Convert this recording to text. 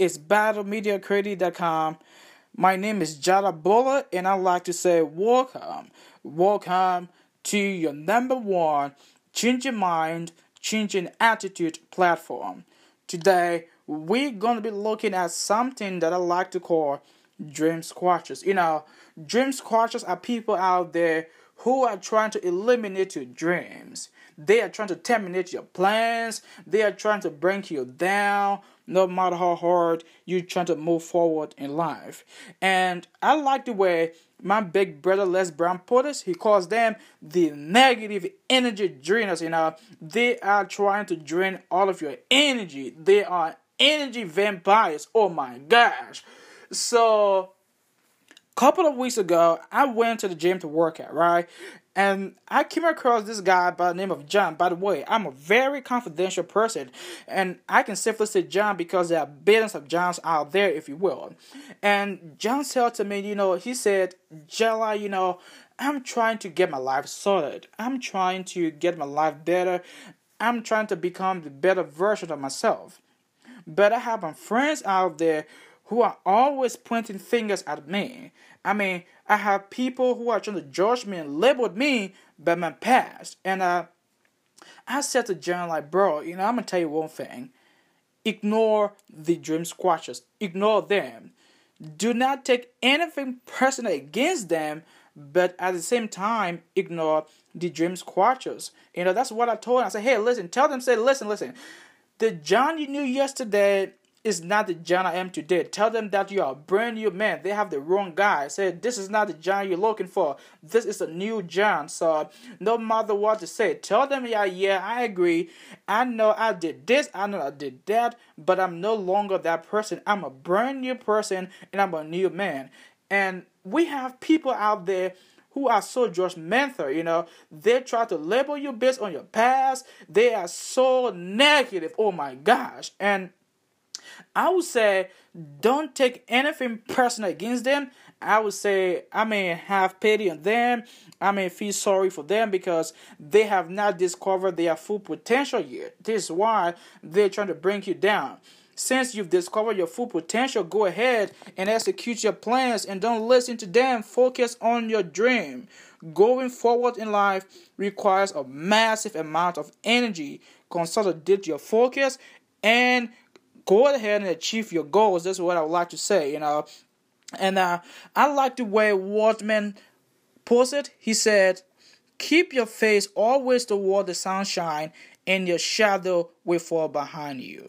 It's battlemediacreative.com. My name is Jada Buller, and I'd like to say welcome, welcome to your number one change your mind, changing attitude platform. Today, we're going to be looking at something that I like to call dream squashers. You know, dream squashers are people out there who are trying to eliminate your dreams. They are trying to terminate your plans. They are trying to bring you down, no matter how hard you're trying to move forward in life. And I like the way my big brother Les Brown put it. He calls them the negative energy drainers. You know, they are trying to drain all of your energy. They are energy vampires. Oh my gosh. So couple of weeks ago, I went to the gym to work out, right? And I came across this guy by the name of John. By the way, I'm a very confidential person, and I can safely say John because there are billions of Johns out there, if you will. And John said to me, you know, he said, Jella, you know, I'm trying to get my life sorted. I'm trying to get my life better. I'm trying to become the better version of myself. But I have my friends out there who are always pointing fingers at me. I mean, I have people who are trying to judge me and label me by my past. And uh, I said to John, like, bro, you know, I'm gonna tell you one thing. Ignore the dream squashers. Ignore them. Do not take anything personal against them, but at the same time, ignore the dream squashers. You know, that's what I told him. I said, hey, listen, tell them, say, listen, listen. The John you knew yesterday is not the John I am today. Tell them that you are a brand new man. They have the wrong guy. Say this is not the John you're looking for. This is a new John. So no matter what to say, tell them yeah, yeah, I agree. I know I did this, I know I did that, but I'm no longer that person. I'm a brand new person and I'm a new man. And we have people out there who are so judgmental, you know. They try to label you based on your past. They are so negative. Oh my gosh. And I would say don't take anything personal against them. I would say I may have pity on them. I may feel sorry for them because they have not discovered their full potential yet. This is why they're trying to bring you down. Since you've discovered your full potential, go ahead and execute your plans and don't listen to them. Focus on your dream. Going forward in life requires a massive amount of energy. Consolidate your focus and go ahead and achieve your goals. That's what I would like to say, you know. And uh, I like the way Walt Whitman puts it. He said, Keep your face always toward the sunshine, and your shadow will fall behind you.